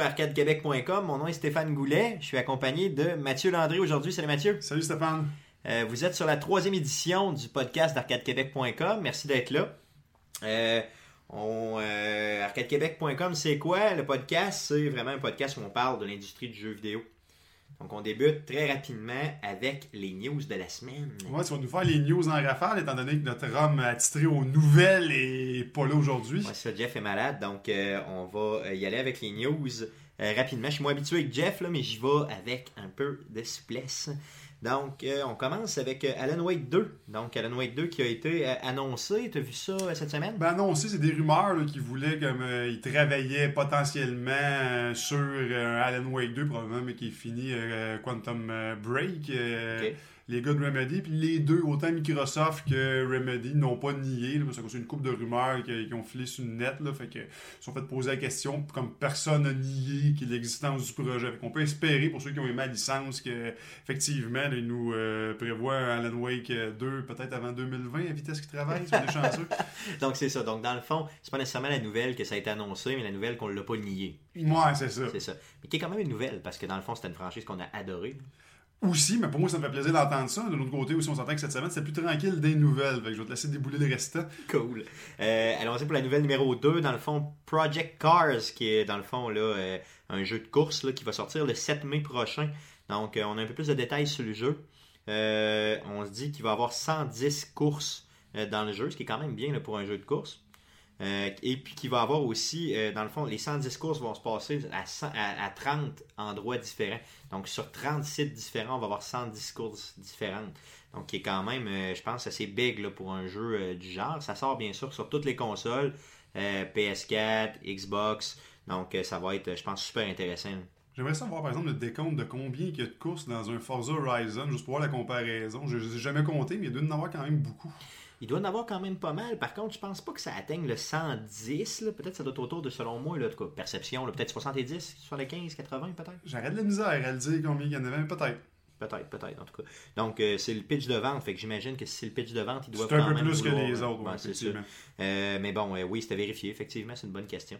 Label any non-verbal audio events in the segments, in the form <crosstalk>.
Sur arcadequebec.com. Mon nom est Stéphane Goulet. Je suis accompagné de Mathieu Landry aujourd'hui. Salut Mathieu. Salut Stéphane. Euh, vous êtes sur la troisième édition du podcast d'arcadequebec.com. Merci d'être là. Euh, euh, arcadequebec.com, c'est quoi? Le podcast? C'est vraiment un podcast où on parle de l'industrie du jeu vidéo. Donc, on débute très rapidement avec les news de la semaine. Ouais, tu vas nous faire les news en rafale, étant donné que notre homme attitré aux nouvelles est pas là aujourd'hui. Ouais, ça, Jeff est malade, donc euh, on va euh, y aller avec les news euh, rapidement. Je suis moins habitué avec Jeff, là, mais j'y vais avec un peu de souplesse. Donc, euh, on commence avec euh, Alan Wake 2. Donc, Alan Wake 2 qui a été euh, annoncé. Tu as vu ça euh, cette semaine? Ben non, aussi, c'est des rumeurs là, qui voulaient comme ils travaillaient potentiellement sur Alan Wake 2, probablement, mais qui est fini Quantum Break. Les gars de Remedy, puis les deux, autant Microsoft que Remedy, n'ont pas nié, là, parce que c'est une coupe de rumeurs qui, qui ont filé sur le net, là, fait que ils sont fait poser la question, comme personne n'a nié l'existence du projet. Fait qu'on peut espérer, pour ceux qui ont aimé la licence, que effectivement, là, ils nous euh, prévoient Alan Wake 2 peut-être avant 2020 à vitesse qu'ils travaillent, c'est des chanceux. <laughs> Donc, c'est ça. Donc, dans le fond, c'est pas nécessairement la nouvelle que ça a été annoncé, mais la nouvelle qu'on l'a pas nié. Ouais, c'est ça. C'est ça. Mais qui est quand même une nouvelle, parce que dans le fond, c'était une franchise qu'on a adorée. Aussi, mais pour moi, ça me fait plaisir d'entendre ça. De l'autre côté, aussi, on s'entend que cette semaine, c'est plus tranquille des nouvelles. Je vais te laisser débouler le restant. Cool. Euh, allons-y pour la nouvelle numéro 2. Dans le fond, Project Cars, qui est dans le fond là, euh, un jeu de course là, qui va sortir le 7 mai prochain. Donc, euh, on a un peu plus de détails sur le jeu. On se dit qu'il va y avoir 110 courses dans le jeu, ce qui est quand même bien pour un jeu de course. Euh, et puis qu'il va avoir aussi, euh, dans le fond, les 110 courses vont se passer à, 100 à- à 30 endroits différents. Donc, sur 30 sites différents, on va avoir 110 courses différentes. Donc, qui est quand même, euh, je pense, assez big pour un jeu du genre. Ça sort bien sûr sur toutes les consoles, euh, PS4, Xbox. Donc, ça va être, je pense, super intéressant. J'aimerais savoir, par exemple, le décompte de combien il y a de courses dans un Forza Horizon, juste pour voir la comparaison. Je ne les ai jamais compté, mais il doit y en avoir quand même beaucoup. Il doit en avoir quand même pas mal. Par contre, je pense pas que ça atteigne le 110. là. Peut-être que ça doit être autour de, selon moi, là, tout cas, perception, peut-être 70, 75, 80 peut-être. J'arrête de la misère à le dire combien il y en avait, peut-être. Peut-être, peut-être, en tout cas. Donc, euh, c'est le pitch de vente. Fait que j'imagine que si c'est le pitch de vente, il doit C'est un peu même plus que les autres, Ouais, c'est effectivement. Euh, mais bon, euh, oui, c'était vérifié. Effectivement, c'est une bonne question.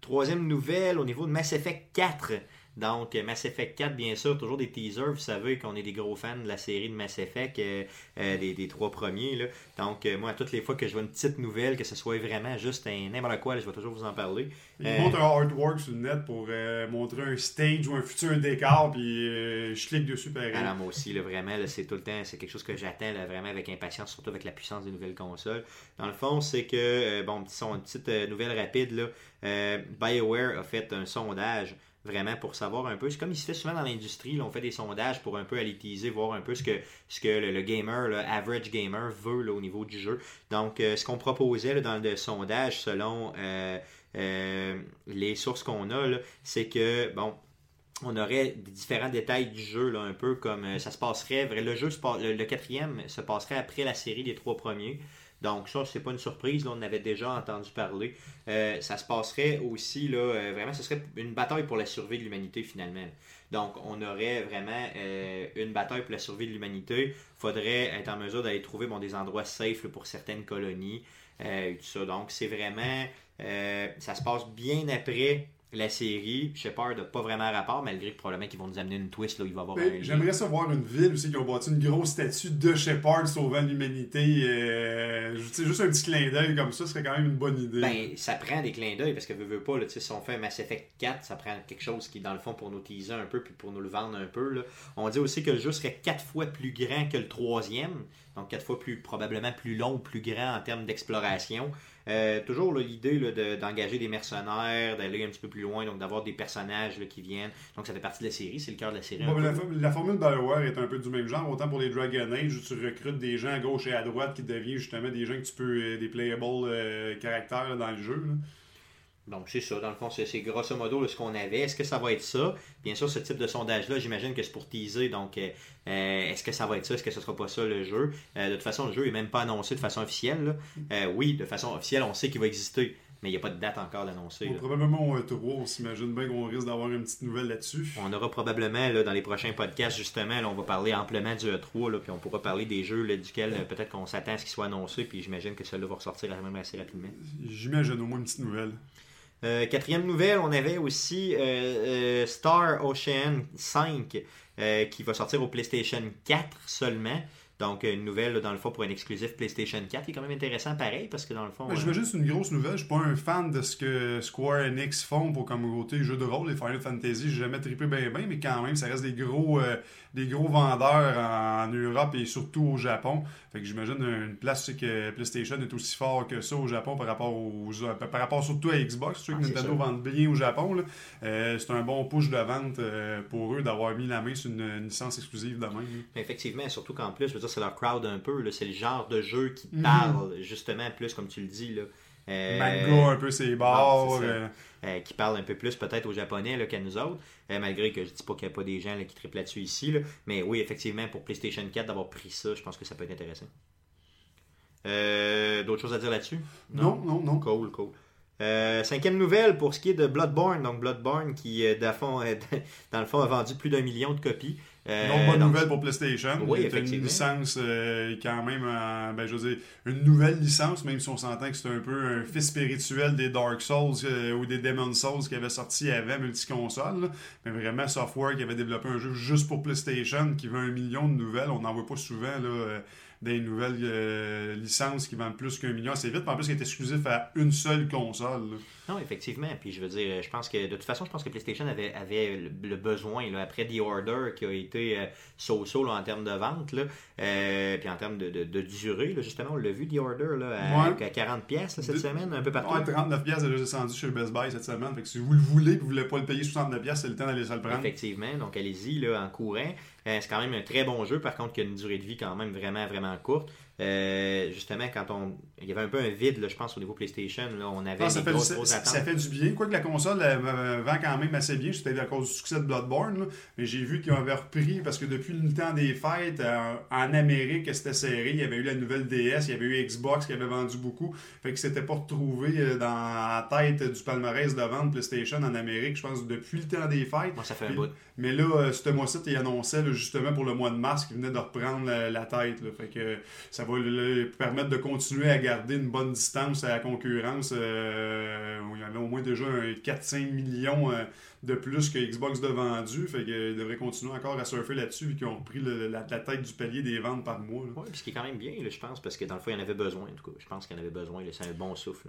Troisième nouvelle au niveau de Mass Effect 4. Donc, euh, Mass Effect 4, bien sûr, toujours des teasers. Vous savez qu'on est des gros fans de la série de Mass Effect, euh, euh, des, des trois premiers. Là. Donc, euh, moi, à toutes les fois que je vois une petite nouvelle, que ce soit vraiment juste un n'importe quoi, là, je vais toujours vous en parler. Il Euh, montre un artwork sur le net pour montrer un stage ou un futur décor, puis je clique dessus pareil. Ah non, moi aussi, là, vraiment, là, c'est tout le temps, c'est quelque chose que j'attends là, vraiment avec impatience, surtout avec la puissance des nouvelles consoles. Dans le fond, c'est que, bon, petit son- une petite nouvelle rapide, là, BioWare a fait un sondage vraiment pour savoir un peu, c'est comme il se fait souvent dans l'industrie, on fait des sondages pour un peu aller teaser, voir un peu ce que, ce que le, gamer, le average gamer veut au niveau du jeu. Donc, euh, ce qu'on proposait dans le sondage, selon euh, euh, les sources qu'on a, c'est que, bon, on aurait différents détails du jeu, un peu comme ça se passerait. Le jeu, le quatrième se passerait après la série des trois premiers. Donc ça, c'est pas une surprise, là, on avait déjà entendu parler. Euh, ça se passerait aussi, là, euh, vraiment, ce serait une bataille pour la survie de l'humanité finalement. Donc on aurait vraiment euh, une bataille pour la survie de l'humanité. faudrait être en mesure d'aller trouver bon, des endroits safe là, pour certaines colonies. euh, tout ça. Donc c'est vraiment, euh, ça se passe bien après la série. Shepard n'a pas vraiment rapport, malgré que probablement qu'ils vont nous amener une twist, là, où il va avoir un. Ben, J'aimerais ça voir une ville aussi qui ont bâti une grosse statue de Shepard sauvant l'humanité. Euh, juste un petit clin d'œil comme ça serait quand même une bonne idée. Ben, ça prend des clins d'œil parce que veux, veux pas, là, si on fait un Mass Effect 4, ça prend quelque chose qui, dans le fond, pour nous teaser un peu puis pour nous le vendre un peu. Là. On dit aussi que le jeu serait quatre fois plus grand que le troisième, donc quatre fois plus probablement plus long, plus grand en termes d'exploration. Euh, toujours l'idée de- d'engager des mercenaires, d'aller un petit peu plus loin, donc d'avoir des personnages là, qui viennent. Donc ça fait partie de la série, c'est le cœur de la série. Bon, la, for- la formule BioWare est un peu du même genre, autant pour les Dragon Age où tu recrutes des gens à gauche et à droite qui deviennent justement des gens que tu peux, euh, des playable euh, caractères là, dans le jeu. là. Donc, c'est ça. Dans le fond, c'est grosso modo là, ce qu'on avait. Est-ce que ça va être ça? Bien sûr, ce type de sondage-là, j'imagine que c'est pour teaser. Donc, euh, euh, est-ce que ça va être ça? Est-ce que ce sera pas ça le jeu? Euh, de toute façon, le jeu est même pas annoncé de façon officielle. là. Euh, oui, de façon officielle, on sait qu'il va exister. Mais il n'y a pas de date encore d'annoncer. Bon, probablement un 3, on s'imagine bien qu'on risque d'avoir une petite nouvelle là-dessus. On aura probablement là, dans les prochains podcasts, justement, là, on va parler amplement du E3, là, puis on pourra parler des jeux duquel peut-être qu'on s'attend à ce qu'ils soient annoncés, puis j'imagine que cela va ressortir quand même assez rapidement. J'imagine au moins une petite nouvelle. Quatrième nouvelle, on avait aussi Star Ocean 5 qui va sortir au PlayStation 4 seulement. Donc, une nouvelle, dans le fond, pour un exclusif PlayStation 4, qui est quand même intéressant pareil, parce que dans le fond. je veux juste une grosse nouvelle. Je suis pas un fan de ce que Square Enix font pour comme côté jeu de rôle, les Final Fantasy. J'ai jamais trippé bien, bien, mais quand même, ça reste des gros, euh, des gros vendeurs en, Europe et surtout au Japon. Fait que j'imagine une place, c'est que PlayStation est aussi fort que ça au Japon par rapport aux, par rapport surtout à Xbox. Je sais que ah, Nintendo vend bien au Japon. Euh, c'est un bon push de vente euh, pour eux d'avoir mis la main sur une, licence exclusive de même. Effectivement, surtout qu'en plus, je veux dire, c'est leur crowd un peu. C'est le genre de jeu qui mhm. parle, justement, plus comme tu le dis. Là. Euh, Manga un peu ses bords. Euh. Euh, qui parle un peu plus peut-être aux Japonais qu'à nous autres. malgré que je dis pas qu'il n'y a pas des gens qui triplent là-dessus ici. Mais oui, effectivement, pour PlayStation 4, d'avoir pris ça, je pense que ça peut être intéressant. D'autres choses à dire là-dessus? Non, non, non. Cool, cool. cinquième nouvelle pour ce qui est de Bloodborne. Donc Bloodborne qui, <laughs> dans le fond, a vendu plus d'un million de copies. Euh, une bonne nouvelle pour PlayStation. Oui, une licence euh, quand même, euh, ben, je veux dire, une nouvelle licence, même si on s'entend que c'est un peu un fils spirituel des Dark Souls ou des Demon Souls qui avaient sorti avant multiconsole. Mais vraiment, Software qui avait développé un jeu juste pour PlayStation qui veut un million de nouvelles. On n'en voit pas souvent. Là, des nouvelles licences qui vendent plus qu'un million assez vite. Mais en plus, qui est exclusif à une seule console. Non, effectivement. Puis je veux dire, je pense que de toute façon, je pense que PlayStation avait, avait le, besoin, là, après The Order, qui a été euh, so-so en termes de vente, là, euh, puis en termes de, de, durée, là, justement, on l'a vu, The Order, là, à, 40 pièces cette semaine, un peu partout. Ouais, 39 pièces déjà descendu chez Best Buy cette semaine. Fait que si vous le voulez et vous ne voulez pas le payer 69 pièces, c'est le temps d'aller se le prendre. Effectivement. Donc allez-y là, en courant. Euh, c'est quand même un très bon jeu, par contre, qui a une durée de vie quand même vraiment, vraiment courte. Euh, justement, quand on. Il y avait un peu un vide, là, je pense, au niveau PlayStation. Là, on avait ah, ça, fait du, ça, fait du bien. Quoique la console vend quand même assez bien, c'était à cause du succès de Bloodborne. mais j'ai vu qu'ils avaient repris, parce que depuis le temps des fêtes, euh, en Amérique, c'était serré. Il y avait eu la nouvelle DS, il y avait eu Xbox qui avait vendu beaucoup. Fait que c'était pas retrouvé euh, dans la tête du palmarès de vente PlayStation en Amérique, je pense, depuis le temps des fêtes. Moi, ça fait un bout. Mais là, ce mois-ci, il annonçait justement pour le mois de mars qu'il venait de reprendre la, tête. Fait que ça va lui permettre de continuer à garder une bonne distance à la concurrence. Euh, il y avait au moins déjà 4-5 millions euh, de plus que Xbox de vendu. Fait qu'il devrait continuer encore à surfer là-dessus vu qu'ils ont pris la, tête du palier des ventes par mois. Oui, ce qui est quand même bien, je pense, parce que dans le fond, il y en avait besoin. En tout cas, je pense qu'il y en avait besoin. C'est un bon souffle.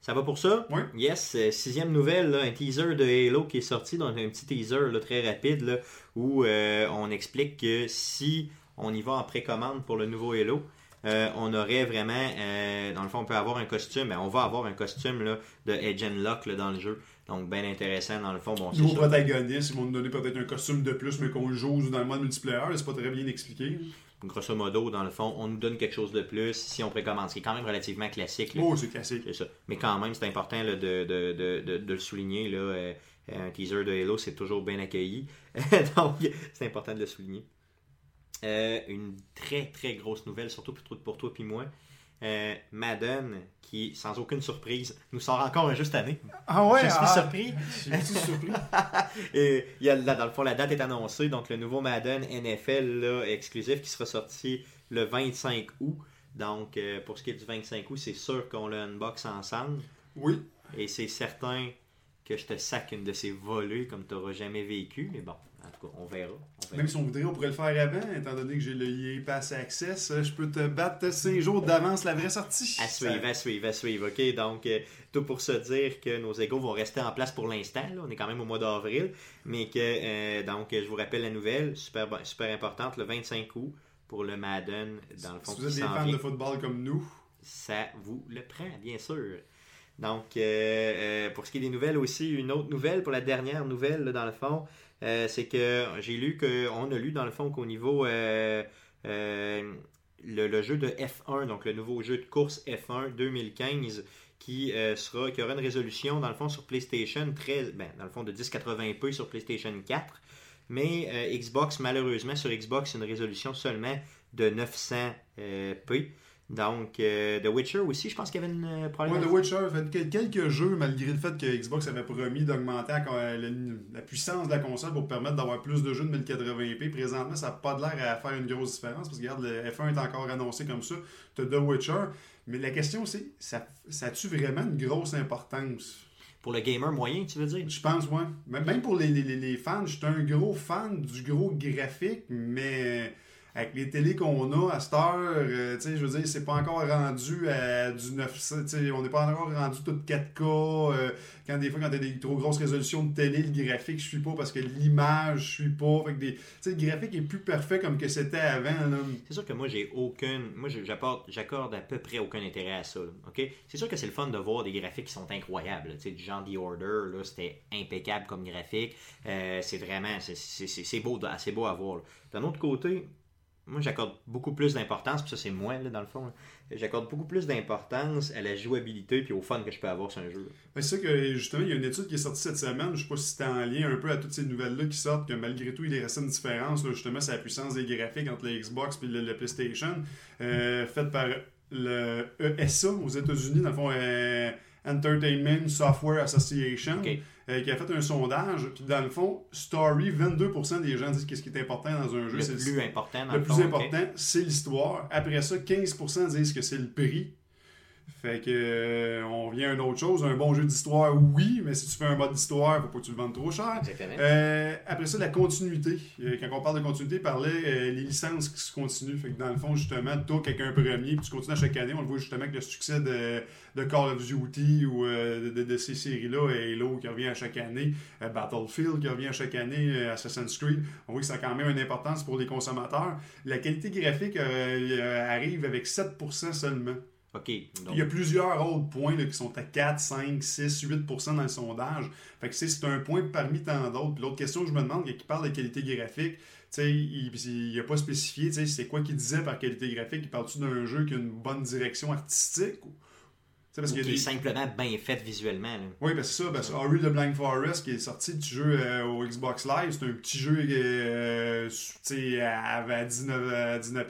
Ça va pour ça? Oui. Yes. Euh, sixième nouvelle, un teaser de Halo qui est sorti, donc un petit teaser très rapide où on explique que si on y va en précommande pour le nouveau Halo. Euh, on aurait vraiment, euh, dans le fond, on peut avoir un costume, ben, on va avoir un costume là, de Agent Lock dans le jeu. Donc, bien intéressant, dans le fond. Bon, Nouveau protagoniste, ils vont nous donner peut-être un costume de plus, mais qu'on joue dans le mode multiplayer, c'est pas très bien expliqué. Grosso modo, dans le fond, on nous donne quelque chose de plus si on précommande. C'est quand même relativement classique. Oh, c'est classique. C'est ça. Mais quand même, c'est important de, de, le souligner. Là, euh, un teaser de Halo, c'est toujours bien accueilli. <laughs> Donc, c'est important de le souligner. Euh, une très très grosse nouvelle, surtout pour toi et moi. Euh, Madden, qui, sans aucune surprise, nous sort encore un jeu cette année. Ah ouais? Je suis ah, surpris. Je suis surpris. <laughs> Et, il y a, dans le fond, la date est annoncée. Donc, le nouveau Madden NFL là, exclusif qui sera sorti le 25 août. Donc, euh, pour ce qui est du 25 août, c'est sûr qu'on le unbox ensemble. Oui. Et c'est certain que je te sac une de ces volées comme tu n'auras jamais vécu. Mais bon, on verra, Même si on voudrait, on pourrait le faire avant, étant donné que j'ai le EA Pass Access. Je peux te battre 5 jours d'avance la vraie sortie. À suivre, à suivre, à suivre. OK, donc, euh, tout pour se dire que nos égaux vont rester en place pour l'instant. On est quand même au mois d'avril. Mais que, euh, donc, je vous rappelle la nouvelle, super, super importante, le 25 août pour le Madden. Dans le fond, si vous êtes des fans de football comme nous, ça vous le prend, bien sûr. Donc, euh, pour ce qui est des nouvelles aussi, une autre nouvelle pour la dernière nouvelle, dans le fond, euh, c'est que j'ai lu qu'on a lu dans le fond qu'au niveau euh, euh, le, jeu de F1, donc le nouveau jeu de course F1 2015, qui sera qui aura une résolution dans le fond sur PlayStation 13, ben, dans le fond de 1080p sur PlayStation 4, mais Xbox malheureusement sur Xbox une résolution seulement de 900p. Donc, euh, The Witcher aussi, je pense qu'il y avait une euh, problème. Oui, The Witcher, fait quelques jeux, malgré le fait que Xbox avait promis d'augmenter la, puissance de la console pour permettre d'avoir plus de jeux de 1080p. Présentement, ça n'a pas l'air à faire une grosse différence parce que regarde, le F1 est encore annoncé comme ça. Tu as The Witcher. Mais la question, c'est, ça, ça a-tu vraiment une grosse importance? Pour le gamer moyen, tu veux dire? Je pense, ouais. Même pour les, les, les fans, je suis un gros fan du gros graphique, mais avec les télés qu'on a à cette heure, euh, je veux dire, c'est pas encore rendu à du 900, on n'est pas encore rendu tout 4K. Euh, quand des fois, quand t'as des trop grosses résolutions de télé, le graphique, je suis pas parce que l'image, je suis pas. Fait que des, le graphique est plus parfait comme que c'était avant. C'est sûr que moi, j'ai aucun. Moi, j'accorde à peu près aucun intérêt à ça. ok? C'est sûr que c'est le fun de voir des graphiques qui sont incroyables. Du genre The Order, c'était impeccable comme graphique. Euh, c'est vraiment. C'est beau, assez beau à voir. D'un autre côté, moi, j'accorde beaucoup plus d'importance, puis ça, c'est moi, là, dans le fond. J'accorde beaucoup plus d'importance à la jouabilité puis au fun que je peux avoir sur un jeu. C'est ça que, justement, il y a une étude qui est sortie cette semaine, je sais pas si c'était en lien un peu à toutes ces nouvelles-là qui sortent, que malgré tout, il reste une différence, justement, c'est la puissance des graphiques entre le Xbox et le, PlayStation, euh, faite par le ESA aux États-Unis, dans le fond, euh, Entertainment Software Association. Euh, qui a fait un sondage. Puis dans le fond, Story, 22% des gens disent qu'est-ce qui est important dans un jeu. Le plus important. le, plus important, c'est l'histoire. Après ça, 15% disent que c'est le prix. Fait que euh, on vient à une autre chose. Un bon jeu d'histoire, oui, mais si tu fais un mode d'histoire, faut pas que tu le vendes trop cher. Euh, après ça, la continuité. Euh, quand on parle de continuité, parlait les licences qui se continuent. Fait que dans le fond, justement, toi, quelqu'un premier, puis tu continues à chaque année. On le voit justement avec le succès de, de Call of Duty ou de, ces séries-là, Halo qui revient à chaque année, Battlefield qui revient à chaque année, Assassin's Creed. On voit que ça a quand même une importance pour les consommateurs. La qualité graphique arrive avec 7% seulement. Il y a plusieurs autres points qui sont à 4, 5, 6, 8% dans le sondage. Fait que c'est un point parmi tant d'autres. l'autre question que je me demande, qui parle de qualité graphique, il n'a pas spécifié c'est quoi qu'il disait par qualité graphique? Il parle-tu d'un jeu qui a une bonne direction artistique parce qui est simplement bien fait visuellement. Oui, ben c'est ça. Parce que Ori the Blind Forest, qui est sorti du jeu euh, au Xbox Live, c'est un petit jeu euh, à, 19, 19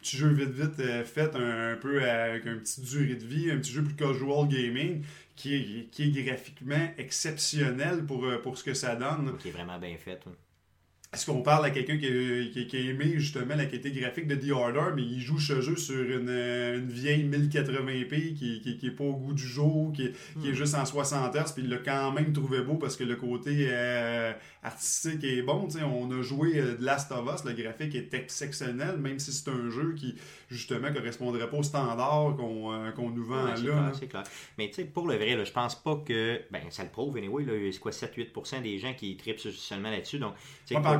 Petit jeu vite vite euh, fait un, peu avec un petit durée de vie, un petit jeu plus casual gaming qui est, qui est graphiquement exceptionnel pour, pour ce que ça donne. Qui est vraiment bien fait. Est-ce qu'on parle à quelqu'un qui, a aimé justement la qualité graphique de The Order, mais il joue ce jeu sur une, euh, vieille 1080p qui, qui, est pas au goût du jour, qui, est hmm. juste en 60 Hz, puis il l'a quand même trouvé beau parce que le côté euh, artistique est bon. on a joué euh, The Last of Us, le graphique est exceptionnel, même si c'est un jeu qui justement correspondrait pas au standard qu'on nous vend là. C'est clair. Mais pour le vrai, je pense pas que. Ben, ça le prouve, anyway. C'est quoi 7-8% des gens qui tripent seulement là-dessus. Donc,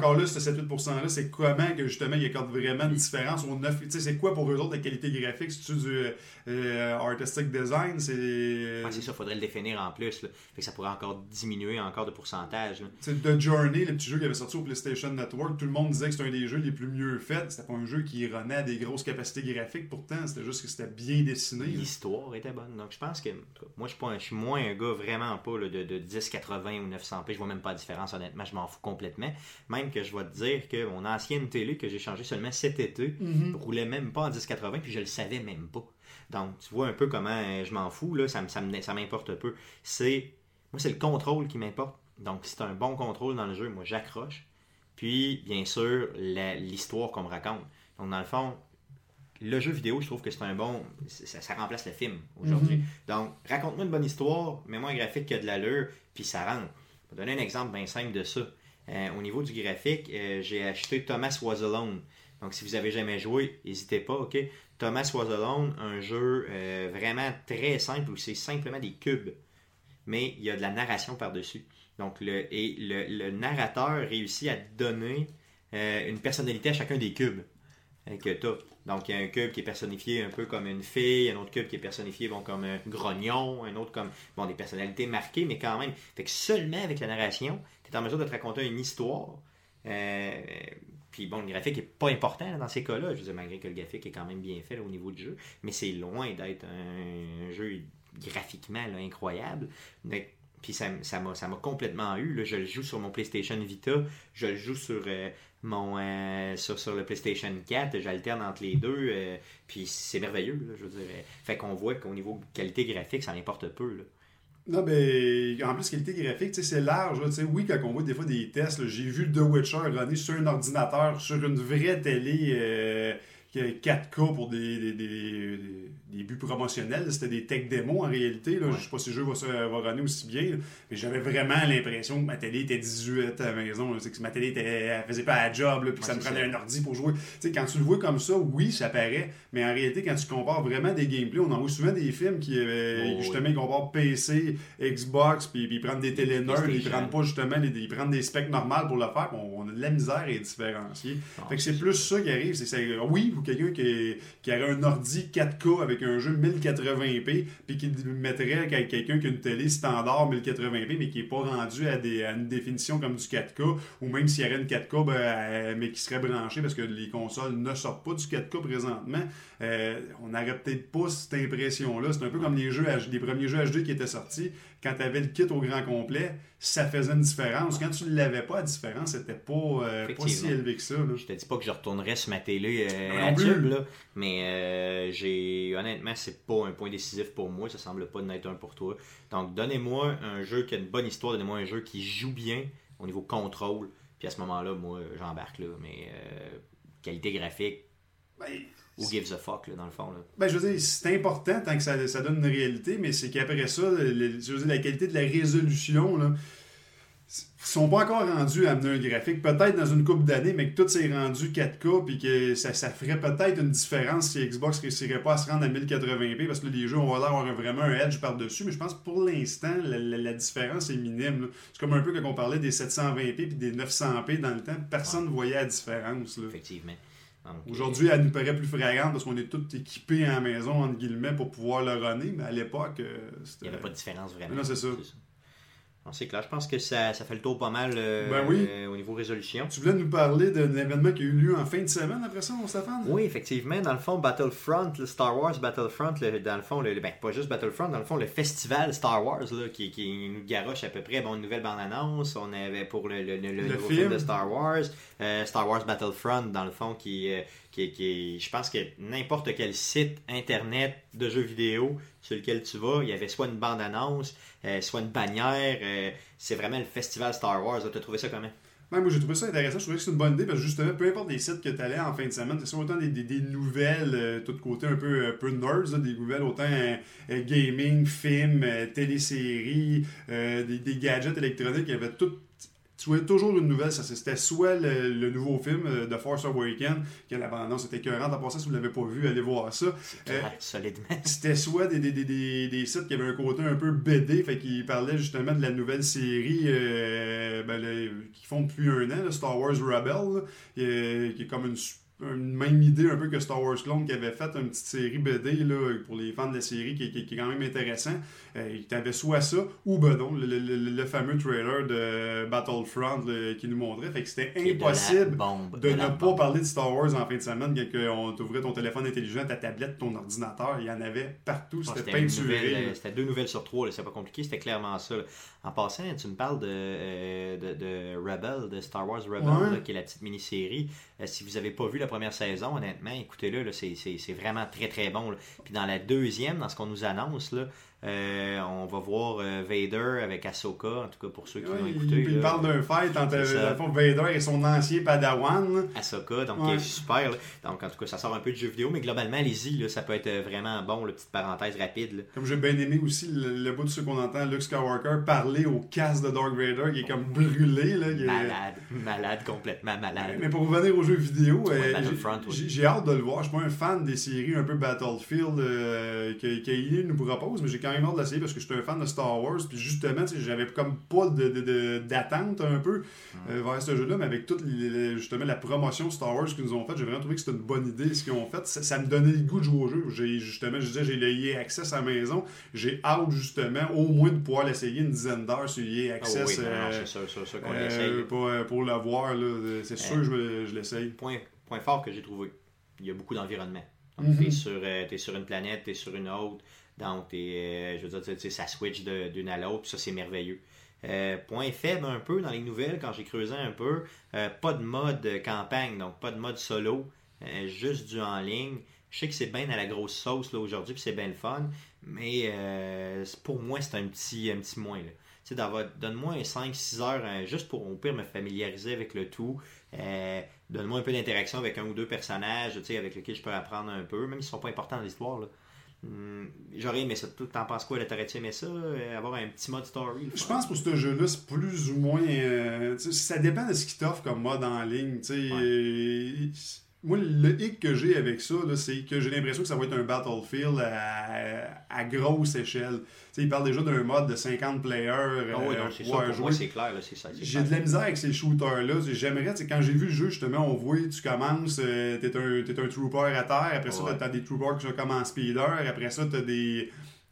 encore là, ce 7-8%-là, c'est comment que justement ils accordent vraiment une différence au 9 C'est quoi pour eux autres la qualité graphique? C'est-tu du euh, artistic design? C'est ouais, ça, il faudrait le définir en plus. Là. Fait que ça pourrait encore diminuer encore de pourcentage. C'est The Journey, le petit jeu qui avait sorti au PlayStation Network. Tout le monde disait que c'était un des jeux les plus mieux faits. C'était pas un jeu qui renaît à des grosses capacités graphiques. Pourtant, c'était juste que c'était bien dessiné. L'histoire était bonne. Donc je pense que moi, je suis, je suis moins un gars vraiment pas de, de 1080 ou 900p. Je vois même pas la différence, honnêtement. Je m'en fous complètement. Même que je vais te dire que mon ancienne télé que j'ai changée seulement cet été mhm. roulait même pas en 1080 puis je le savais même pas. Donc, tu vois un peu comment euh, je m'en fous, là, ça, ça, ça m'importe peu. C'est, moi, c'est le contrôle qui m'importe. Donc, si tu un bon contrôle dans le jeu, moi, j'accroche. Puis, bien sûr, l'histoire qu'on me raconte. Donc, dans le fond, le jeu vidéo, je trouve que c'est un bon. Ça, remplace le film aujourd'hui. Mhm. Donc, raconte-moi une bonne histoire, mets-moi un graphique qui a de l'allure, puis ça rentre. Je vais donner un exemple bien simple de ça. Euh, au niveau du graphique, euh, j'ai acheté Thomas Was Alone. Donc, si vous avez jamais joué, n'hésitez pas, ok? Thomas Was Alone, un jeu euh, vraiment très simple où c'est simplement des cubes, mais il y a de la narration par-dessus. Donc, le, et le, narrateur réussit à donner une personnalité à chacun des cubes que tu Donc, il y a un cube qui est personnifié un peu comme une fille, un autre cube qui est personnifié bon, comme un grognon, un autre comme bon, des personnalités marquées, mais quand même. Fait que seulement avec la narration, en mesure de te raconter une histoire. Euh, puis bon, le graphique n'est pas important dans ces cas-là. Je veux dire, malgré que le graphique est quand même bien fait au niveau du jeu, mais c'est loin d'être un, jeu graphiquement incroyable. puis ça, m'a, ça complètement eu. Je le joue sur mon PlayStation Vita, je le joue sur euh, mon euh, sur, le PlayStation 4, j'alterne entre les deux, puis c'est merveilleux, je veux dire. Fait qu'on voit qu'au niveau qualité graphique, ça n'importe peu. Non, ben, en plus, qualité graphique, c'est large. oui, quand on voit des fois des tests, j'ai vu The Witcher runner sur un ordinateur, sur une vraie télé euh, 4K pour des, des, des, buts promotionnels. C'était des tech démos en réalité. Là. ne Je sais pas si le jeu va, va runner aussi bien, mais j'avais vraiment l'impression que ma télé était 18 à la maison. Que ma télé était, faisait pas la job, puis ça me prenait un ordi pour jouer. sais quand tu le vois comme ça, oui, ça paraît, mais en réalité, quand tu compares vraiment des gameplays, on en voit souvent des films qui euh, oh, justement ils comparent PC, Xbox, puis, ils prennent des télé ils prennent pas justement les, ils prennent des specs normales pour le faire. On, a de la misère à différencier. fait que c'est plus ça qui arrive. C'est, oui, vous quelqu'un qui, qui aurait un ordi 4K avec un jeu 1080p, puis qui mettrait quelqu'un qui a une télé standard 1080p, mais qui n'est pas rendu à, des, une définition comme du 4K, ou même s'il y aurait une 4K, ben, mais qui serait branché parce que les consoles ne sortent pas du 4K présentement, euh, on n'aurait peut-être pas cette impression-là. C'est un peu comme les, jeux, les premiers jeux HD qui étaient sortis. Quand tu avais le kit au grand complet, ça faisait une différence. Quand tu ne l'avais pas, la différence n'était pas, euh, pas si élevée que ça. Je te dis pas que je retournerais sur ma télé euh, à tube, là, mais j'ai honnêtement, c'est pas un point décisif pour moi. Ça semble pas être un pour toi. Donc, donnez-moi un jeu qui a une bonne histoire, donnez-moi un jeu qui joue bien au niveau contrôle. Puis à ce moment-là, moi, j'embarque là. Mais qualité graphique. Ben, ou gives a fuck, là, dans le fond. Là. Ben, je veux dire, c'est important tant que ça, ça donne une réalité, mais c'est qu'après ça, je veux dire, la qualité de la résolution, là, sont pas encore rendus à amener un graphique, peut-être dans une couple d'années, mais que tout s'est rendu 4K, puis que ça, ça ferait peut-être une différence si Xbox réussirait pas à se rendre à 1080p, parce que les jeux, on va avoir vraiment un edge par-dessus, mais je pense que pour l'instant, la, différence est minime. C'est comme un peu quand on parlait des 720p puis des 900p dans le temps, personne ne voyait la différence. Là. Effectivement. Aujourd'hui, elle nous paraît plus fréquente parce qu'on est tous équipés à la maison, entre guillemets, pour pouvoir le runner, mais à l'époque, euh, Il n'y avait pas de différence vraiment. Non, c'est ça. C'est clair, je pense que ça, ça, fait le tour pas mal euh, ben oui. Euh, au niveau résolution. Tu voulais nous parler d'un événement qui a eu lieu en fin de semaine après ça, mon Stéphane? Oui, effectivement. Dans le fond, Battlefront, le Star Wars Battlefront, dans le fond, le, ben, pas juste Battlefront, dans le fond, le festival Star Wars là, qui, qui nous garoche à peu près bon, une nouvelle bande-annonce. On avait pour le, le, le, nouveau film. de Star Wars, Star Wars Battlefront, dans le fond, qui je pense que n'importe quel site internet de jeux vidéo sur lequel tu vas, il y avait soit une bande-annonce, euh, soit une bannière. Euh, c'est vraiment le festival Star Wars. Tu as trouvé ça comment? moi, j'ai trouvé ça intéressant. Je trouvais que c'est une bonne idée parce que justement, peu importe les sites que tu allais en fin de semaine, tu autant des, nouvelles, euh, tout côté un peu, un peu nerds, des nouvelles autant gaming, films, téléséries, des, des, gadgets électroniques. Il y avait tout tu voyais toujours une nouvelle. C'était soit le, nouveau film euh, de Force Awakens, qui a l'abandon, c'était écœurant. En passant, si vous ne l'avez pas vu, allez voir ça. Euh, solidement. <laughs> C'était soit des, des, des, des, sites qui avaient un côté un peu BD, fait qu'ils parlaient justement de la nouvelle série euh, ben, qui font depuis un an, Star Wars Rebel, qui est comme une une même idée un peu que Star Wars Clone qui avait fait une petite série BD là, pour les fans de la série qui, qui, est quand même intéressant. Euh, tu avais soit ça ou ben non, le, le, fameux trailer de Battlefront qui nous montrait. Fait que c'était impossible de, ne pas parler de Star Wars en fin de semaine quand on t'ouvrait ton téléphone intelligent, ta tablette, ton ordinateur. Il y en avait partout. C'était peinturé. C'était deux nouvelles sur trois. C'est pas compliqué. C'était clairement ça. En passant, tu me parles de, euh, de, de, Rebel, de Star Wars Rebel, qui est la petite mini-série. Euh, si vous n'avez pas vu la première saison, honnêtement, écoutez-le, c'est vraiment très très bon. Puis dans la deuxième, dans ce qu'on nous annonce, là, euh, on va voir euh, Vader avec Ahsoka, en tout cas pour ceux qui l'ont écouté. Il, parle d'un fight entre Vader et son ancien padawan. Ahsoka, donc qui est super. Donc en tout cas, ça sort un peu de jeu vidéo, mais globalement, allez-y, ça peut être euh, vraiment bon, la petite parenthèse rapide. Comme j'ai bien aimé aussi le, bout de ce qu'on entend Luke Skywalker parler au casque de Dark Vader qui est comme brûlé. Là, Malade, malade, complètement malade. Mais pour revenir aux jeux vidéo, j'ai hâte de le voir. Je suis pas un fan des séries un peu Battlefield que, que nous propose, mais j'ai quand hâte de l'essayer parce que je suis un fan de Star Wars. Puis justement, j'avais comme pas d'attente un peu euh, vers ce jeu-là, mais avec toute justement la promotion Star Wars qu'ils nous ont faite, j'ai vraiment trouvé que c'était une bonne idée ce qu'ils ont fait. Ça, me donnait le goût de jouer au jeu. J'ai justement, je disais, j'ai le Access à la maison. J'ai hâte justement au moins de pouvoir l'essayer une dizaine d'heures sur EA Access. pour, le voir, c'est sûr que je, je l'essaye. Point, point fort que j'ai trouvé. Il y a beaucoup d'environnement. Tu es, sur, euh, es sur une planète, tu es sur une autre. Donc, euh, je veux dire, ça switch d'une à l'autre, ça c'est merveilleux. Euh, point faible un peu dans les nouvelles, quand j'ai creusé un peu, euh, pas de mode campagne, donc pas de mode solo, juste du en ligne. Je sais que c'est bien à la grosse sauce aujourd'hui, puis c'est bien le fun, mais pour moi, c'est un petit, un petit moins. Là. Tu sais, donne-moi 5-6 heures juste pour au pire me familiariser avec le tout. Donne-moi un peu d'interaction avec un ou deux personnages tu sais, avec lesquels je peux apprendre un peu, même s'ils ne sont pas importants dans l'histoire. Hmm, j'aurais aimé ça. T'en penses quoi? T'aurais-tu aimé ça? Euh, avoir un petit mode story? Je pense pour ce jeu-là, c'est plus ou moins. ça dépend de ce qu'il t'offre comme mode en ligne. Moi, le hic que j'ai avec ça, c'est que j'ai l'impression que ça va être un Battlefield à, grosse échelle. sais, il parle déjà d'un mode de 50 players. Oh, oui, non, c'est ça. Pour moi, c'est clair. C'est ça. J'ai de la misère avec ces shooters-là. J'aimerais, quand j'ai vu le jeu, justement, on voit, tu commences, euh, t'es un, es un trooper à terre. Après ça, t'as des troopers qui sont comme en speeder. Après ça, t'as des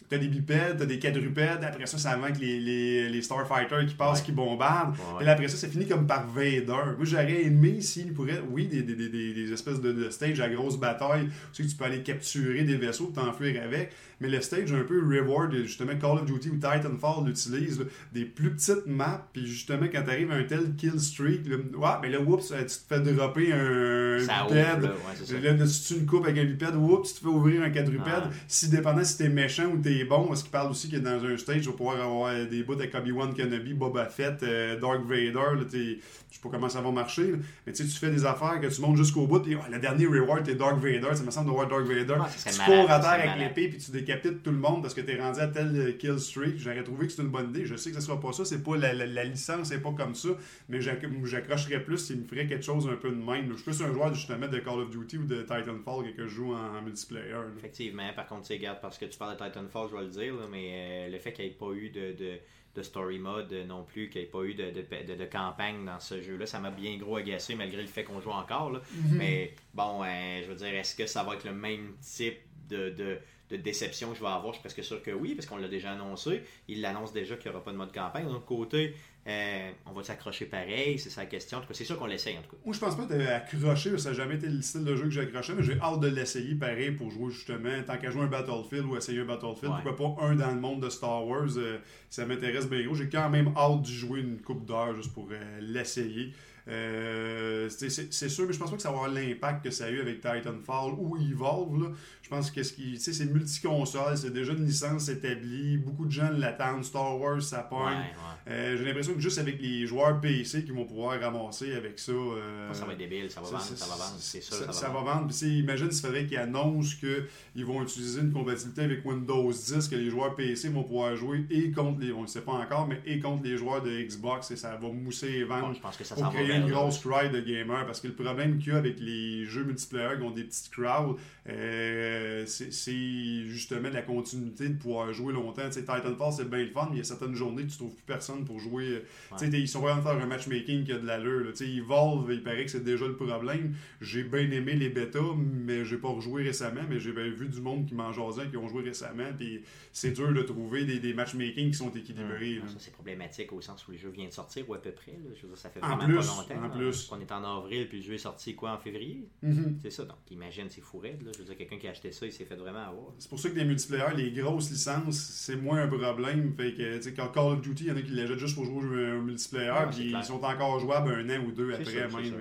T'as des bipèdes, t'as des quadrupèdes, après ça, ça manque les, les, les Starfighters qui passent, qui bombardent. Et après ça, ça finit comme par Vader. Moi, j'aurais aimé s'il pourrait, oui, des, des, des, des espèces de, de, stage à grosse bataille, sais, tu peux aller capturer des vaisseaux, t'enfuir avec mais le stage un peu reward, justement, Call of Duty ou Titanfall l'utilise, des plus petites maps, puis justement, quand t'arrives à un tel kill streak, là, ouais, mais là, oups, euh, tu te fais dropper un bipède. Là, là, si tu une coupe avec un bipède, oups, tu te fais ouvrir un quadrupède. Si dépendant si t'es méchant ou t'es bon, parce qu'il parle aussi que dans un stage, tu vas pouvoir avoir des bouts avec Obi-Wan Kenobi, Boba Fett, euh, Dark Vader, là, t'es je sais pas comment ça va marcher, mais tu sais, tu fais des affaires que tu montes jusqu'au bout, et oh, le dernier reward, t'es Dark Vader, ça me semble de voir Dark Vader. tu cours à terre avec l'épée, puis tu décapites tout le monde parce que t'es rendu à tel euh, kill streak. J'aurais trouvé que c'est une bonne idée. Je sais que ce sera pas ça, c'est pas la, la, licence, c'est pas comme ça, mais j'accrocherais plus s'il me ferait quelque chose un peu de même. Je suis plus un joueur justement de Call of Duty ou de Titanfall que je joue en, multiplayer. Effectivement, par contre, tu garde parce que tu parles de Titanfall, je vais le dire, mais euh, le fait qu'il n'y ait pas eu de de story mode non plus, qu'il n'y ait pas eu de, de, de, campagne dans ce jeu-là. Ça m'a bien gros agacé malgré le fait qu'on joue encore. Là. Mm-hmm. Mais bon, euh, je veux dire, est-ce que ça va être le même type de, de, déception que je vais avoir? Je suis presque sûr que oui, parce qu'on l'a déjà annoncé. Il l'annonce déjà qu'il n'y aura pas de mode campagne. D'un côté, euh, on va s'accrocher pareil, c'est sa question. En tout cas, c'est sûr qu'on l'essaye en tout cas. Moi, je pense pas d'accrocher, ça n'a jamais été le style de jeu que j'ai accroché, mais j'ai hâte de l'essayer pareil pour jouer justement, tant qu'à jouer un Battlefield ou essayer un Battlefield, pourquoi pas un dans le monde de Star Wars, euh, ça m'intéresse bien gros. J'ai quand même hâte d'y jouer une coupe d'heure juste pour euh, l'essayer. Euh, c'est sûr, mais je pense pas que ça va avoir l'impact que ça a eu avec Titanfall ou Evolve. Là. Je pense que ce qui, c'est multi-console, c'est déjà une licence établie, beaucoup de gens l'attendent, Star Wars, ça pogne. Euh, j'ai l'impression que juste avec les joueurs PC qui vont pouvoir ramasser avec ça. Euh, ça va être débile, ça va vendre, ça, va vendre, c'est sûr. Ça, ça, va vendre. Puis imagine s'il faudrait qu'ils annoncent qu'ils vont utiliser une compatibilité avec Windows 10, que les joueurs PC vont pouvoir jouer et contre les, on ne sait pas encore, mais et contre les joueurs de Xbox et ça va mousser et vendre. je pense que ça pour créer une grosse cry de gamers. Parce que le problème qu'il y a avec les jeux multiplayer qui ont des petites crowds, euh, c'est justement la continuité de pouvoir jouer longtemps. sais Titanfall, c'est bien le fun, mais il y a certaines journées que tu trouves plus personne pour jouer. sais Ils sont vraiment faire un matchmaking qui a de l'allure. Evolve, il paraît que c'est déjà le problème. J'ai bien aimé les bêtas, mais j'ai pas rejoué récemment, mais j'ai bien vu du monde qui m'en jasait, qui ont joué récemment. Puis c'est dur de trouver des, des matchmaking qui sont équilibrés. ça, c'est problématique au sens où les jeux viennent de sortir ou à peu près. Je veux dire, ça fait vraiment pas longtemps. En plus. On est en avril, puis le jeu est sorti quoi en février? Mm-hmm. C'est ça. Donc imagine, c'est fou raide. Je veux dire, quelqu'un qui a acheté ça, il s'est fait vraiment avoir. C'est pour ça que les multiplayer, les grosses licences, c'est moins un problème. Fait que, tu sais, quand Call of Duty, il y en a qui l'achètent juste pour jouer au multiplayer, puis ils sont encore jouables un an ou deux après même.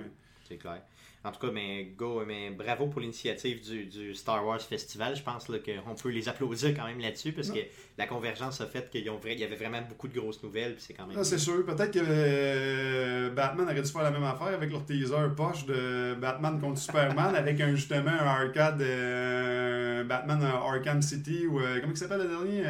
C'est clair. En tout cas, mais go, mais bravo pour l'initiative du, Star Wars Festival. Je pense qu'on peut les applaudir quand même là-dessus parce que la convergence a fait qu'il y avait vraiment beaucoup de grosses nouvelles. C'est quand même. Ah, c'est sûr. Peut-être que euh, Batman aurait dû faire la même affaire avec leur teaser poche de Batman contre Superman avec un, justement un arcade euh, Batman Arkham City ou euh, comment il s'appelle le dernier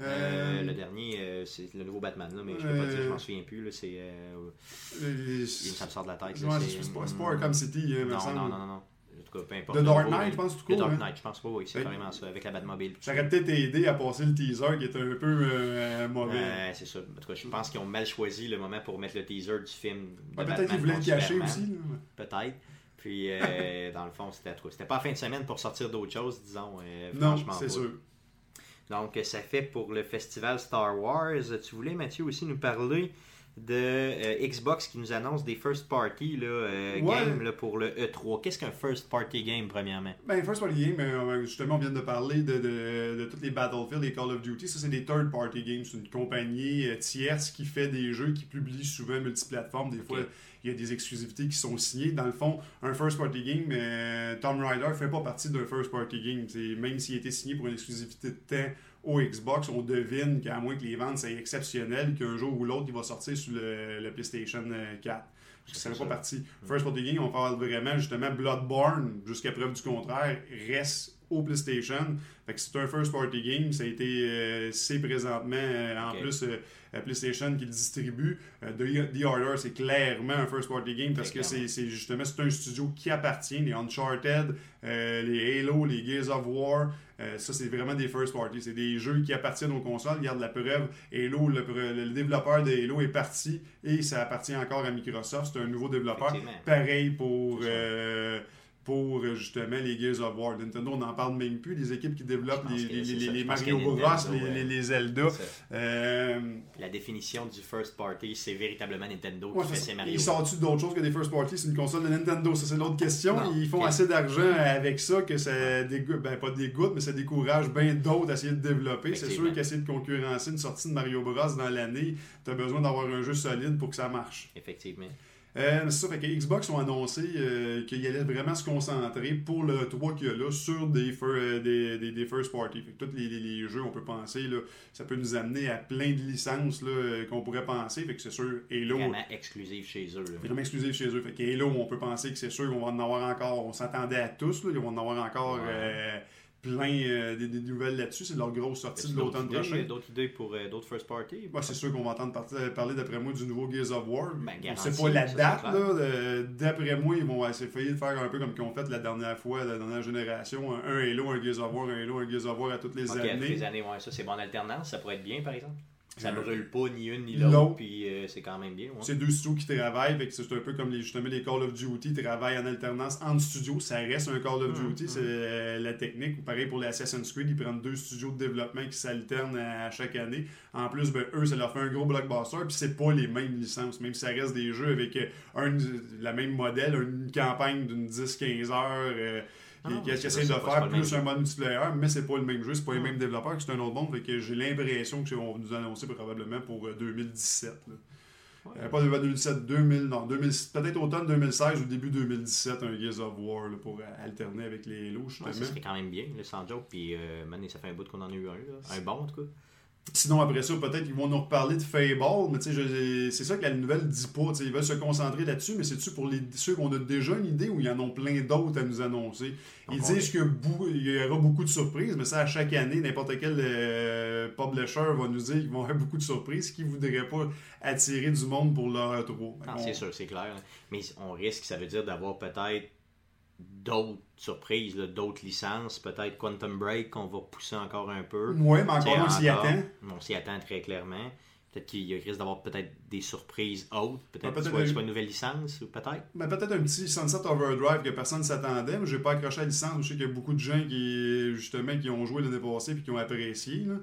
euh, le dernier, euh, c'est le nouveau Batman, là, mais je peux pas dire, je m'en souviens plus. C'est, euh, ça me sort de la tête. c'est pas Arkham City, non, non, non, non, non. En tout cas, peu importe. The Dark Knight, je pense, tout court. The Dark hein. Knight, je pense pas, oui, c'est carrément ça, avec la Batmobile. Ça aurait peut-être aidé à passer le teaser qui était un peu mauvais. c'est ça. En tout cas, je pense qu'ils ont mal choisi le moment pour mettre le teaser du film. peut-être qu'ils voulaient le cacher aussi. Peut-être. Puis, <laughs> dans le fond, c'était C'était pas la fin de semaine pour sortir d'autres choses, disons. non, c'est sûr. Donc, ça fait pour le festival Star Wars. Tu voulais, Mathieu, aussi nous parler de euh, Xbox qui nous annonce des first party là, euh, Ouais. games là, pour le E3. Qu'est-ce qu'un first party game, premièrement? Ben, First Party Game, euh, justement, on vient de parler de, de, de tous les Battlefield et Call of Duty. Ça, c'est des third party games. C'est une compagnie euh, tierce qui fait des jeux qui publie souvent multiplateformes. Des fois, il y a des exclusivités qui sont signées. Dans le fond, un first party game, euh, Tomb Raider fait pas partie d'un first party game. Même s'il a été signé pour une exclusivité de temps au Xbox, on devine qu'à moins que les ventes soient exceptionnelles, qu'un jour ou l'autre, il va sortir sur le, le PlayStation euh, 4. Parce que ça fait pas partie. First Party Game, on parle vraiment justement Bloodborne, jusqu'à preuve du contraire, reste au PlayStation. Fait que c'est un First Party Game. Ça a été. euh, c'est présentement, euh, en plus, euh, PlayStation qui le distribue. The, The Order, c'est clairement un First Party Game parce que c'est justement c'est un studio qui appartient. Les Uncharted, les Halo, les Gears of War. ça, c'est vraiment des first party. C'est des jeux qui appartiennent aux consoles. Regarde la preuve. Halo, le, le développeur de Halo est parti et ça appartient encore à Microsoft. C'est un nouveau développeur. Pareil pour, pour euh, justement les Gears of War. Nintendo, on n'en parle même plus. Les équipes qui développent les, Mario Bros, les, les- Zelda. Euh, La définition du first party, c'est véritablement Nintendo ouais, qui fait ses Mario. ils sortent d'autres choses que des first party C'est une console de Nintendo. Ça, c'est l'autre question. Non. Ils font assez d'argent avec ça que ça dégoûte, ben pas dégoûte, mais ça décourage bien d'autres à essayer de développer. C'est sûr qu'essayer de concurrencer une sortie de Mario Bros dans l'année, tu as besoin d'avoir un jeu solide pour que ça marche. Effectivement. Euh, c'est ça, fait que Xbox ont annoncé euh, qu'ils allaient vraiment se concentrer pour le 3 qu'il y a là sur des, fir- euh, des, des, des first party. Fait que tous les, les- les jeux, on peut penser, là, ça peut nous amener à plein de licences euh, qu'on pourrait penser. Fait que c'est sûr, Halo, Vraiment exclusif chez eux. là. vraiment exclusif chez eux. Fait que Halo, on peut penser que c'est sûr qu'on va en avoir encore. On s'attendait à tous, là, ils vont en avoir encore Ouais. euh, plein euh, des, des nouvelles là-dessus. C'est leur grosse sortie de l'automne prochain. d'autres idées pour euh, d'autres first party Ouais, c'est sûr qu'on va entendre partir- parler d'après moi du nouveau Gears of War. Ben, sait pas la c'est date, euh, D'après moi, ils vont essayer de faire un peu comme qu'ils ont fait la dernière fois, la dernière génération. Un, un Halo, un Gears of War, un Halo, un Gears of War à toutes les Ok, à toutes années. les années, ouais, ça c'est bonne alternance, ça pourrait être bien par exemple. Ça ne Euh, brûle pas ni une ni l'autre. puis euh, c'est quand même bien. ouais. C'est deux studios qui travaillent, fait que c'est un peu comme les, justement les Call of Duty travaillent en alternance entre studios. Ça reste un Call of Mhm, Duty, c'est euh, la technique. Ou pareil pour les Assassin's Creed, ils prennent deux studios de développement qui s'alternent à, à chaque année. En plus, ben, eux, ça leur fait un gros blockbuster, puis c'est pas les mêmes licences, même si ça reste des jeux avec euh, un, la même modèle, une campagne d'une 10-15 heures. Euh, Ah qui- qui essaie de faire plus un mode multiplayer, mais c'est pas le même jeu, c'est pas les Ah. mêmes développeurs, c'est un autre monde, fait que j'ai l'impression que on va nous annoncer probablement pour euh, 2017. là. Ouais. Euh, pas 2017, 2000, non, 2000, peut-être automne 2016 ou début 2017, un Gears of War là, pour euh, alterner avec les Halo, justement. Ouais, ça serait quand même bien, le sans joke, puis euh, man, ça fait un bout qu'on en a eu un, là. un bon en tout cas. Sinon, après ça, peut-être qu'ils vont nous reparler de Fable, mais tu sais, je- c'est ça que la nouvelle dit pas. Ils veulent se concentrer là-dessus, mais c'est-tu pour les, ceux qu'on a déjà une idée ou il y en ont plein d'autres à nous annoncer? Ils Donc, disent qu'il y, aura beaucoup de surprises, mais ça, à chaque année, n'importe quel euh, publisher va nous dire qu'ils vont avoir beaucoup de surprises, qu'ils ne voudraient pas attirer du monde pour leur 3. Non, c'est sûr, c'est clair. là. Mais on risque, ça veut dire d'avoir peut-être d'autres surprises, d'autres licences, peut-être Quantum Break qu'on va pousser encore un peu. Oui, mais encore on s'y attend. On s'y attend très clairement. Peut-être qu'il risque d'avoir peut-être des surprises autres. Peut-être que peut-être soit, un- soit une nouvelle licence, ou peut-être. Ben, peut-être un petit Sunset Overdrive que personne ne s'attendait, mais j'ai pas accroché à la licence. Je sais qu'il y a beaucoup de gens qui, justement, qui ont joué l'année passée et qui ont apprécié. Là.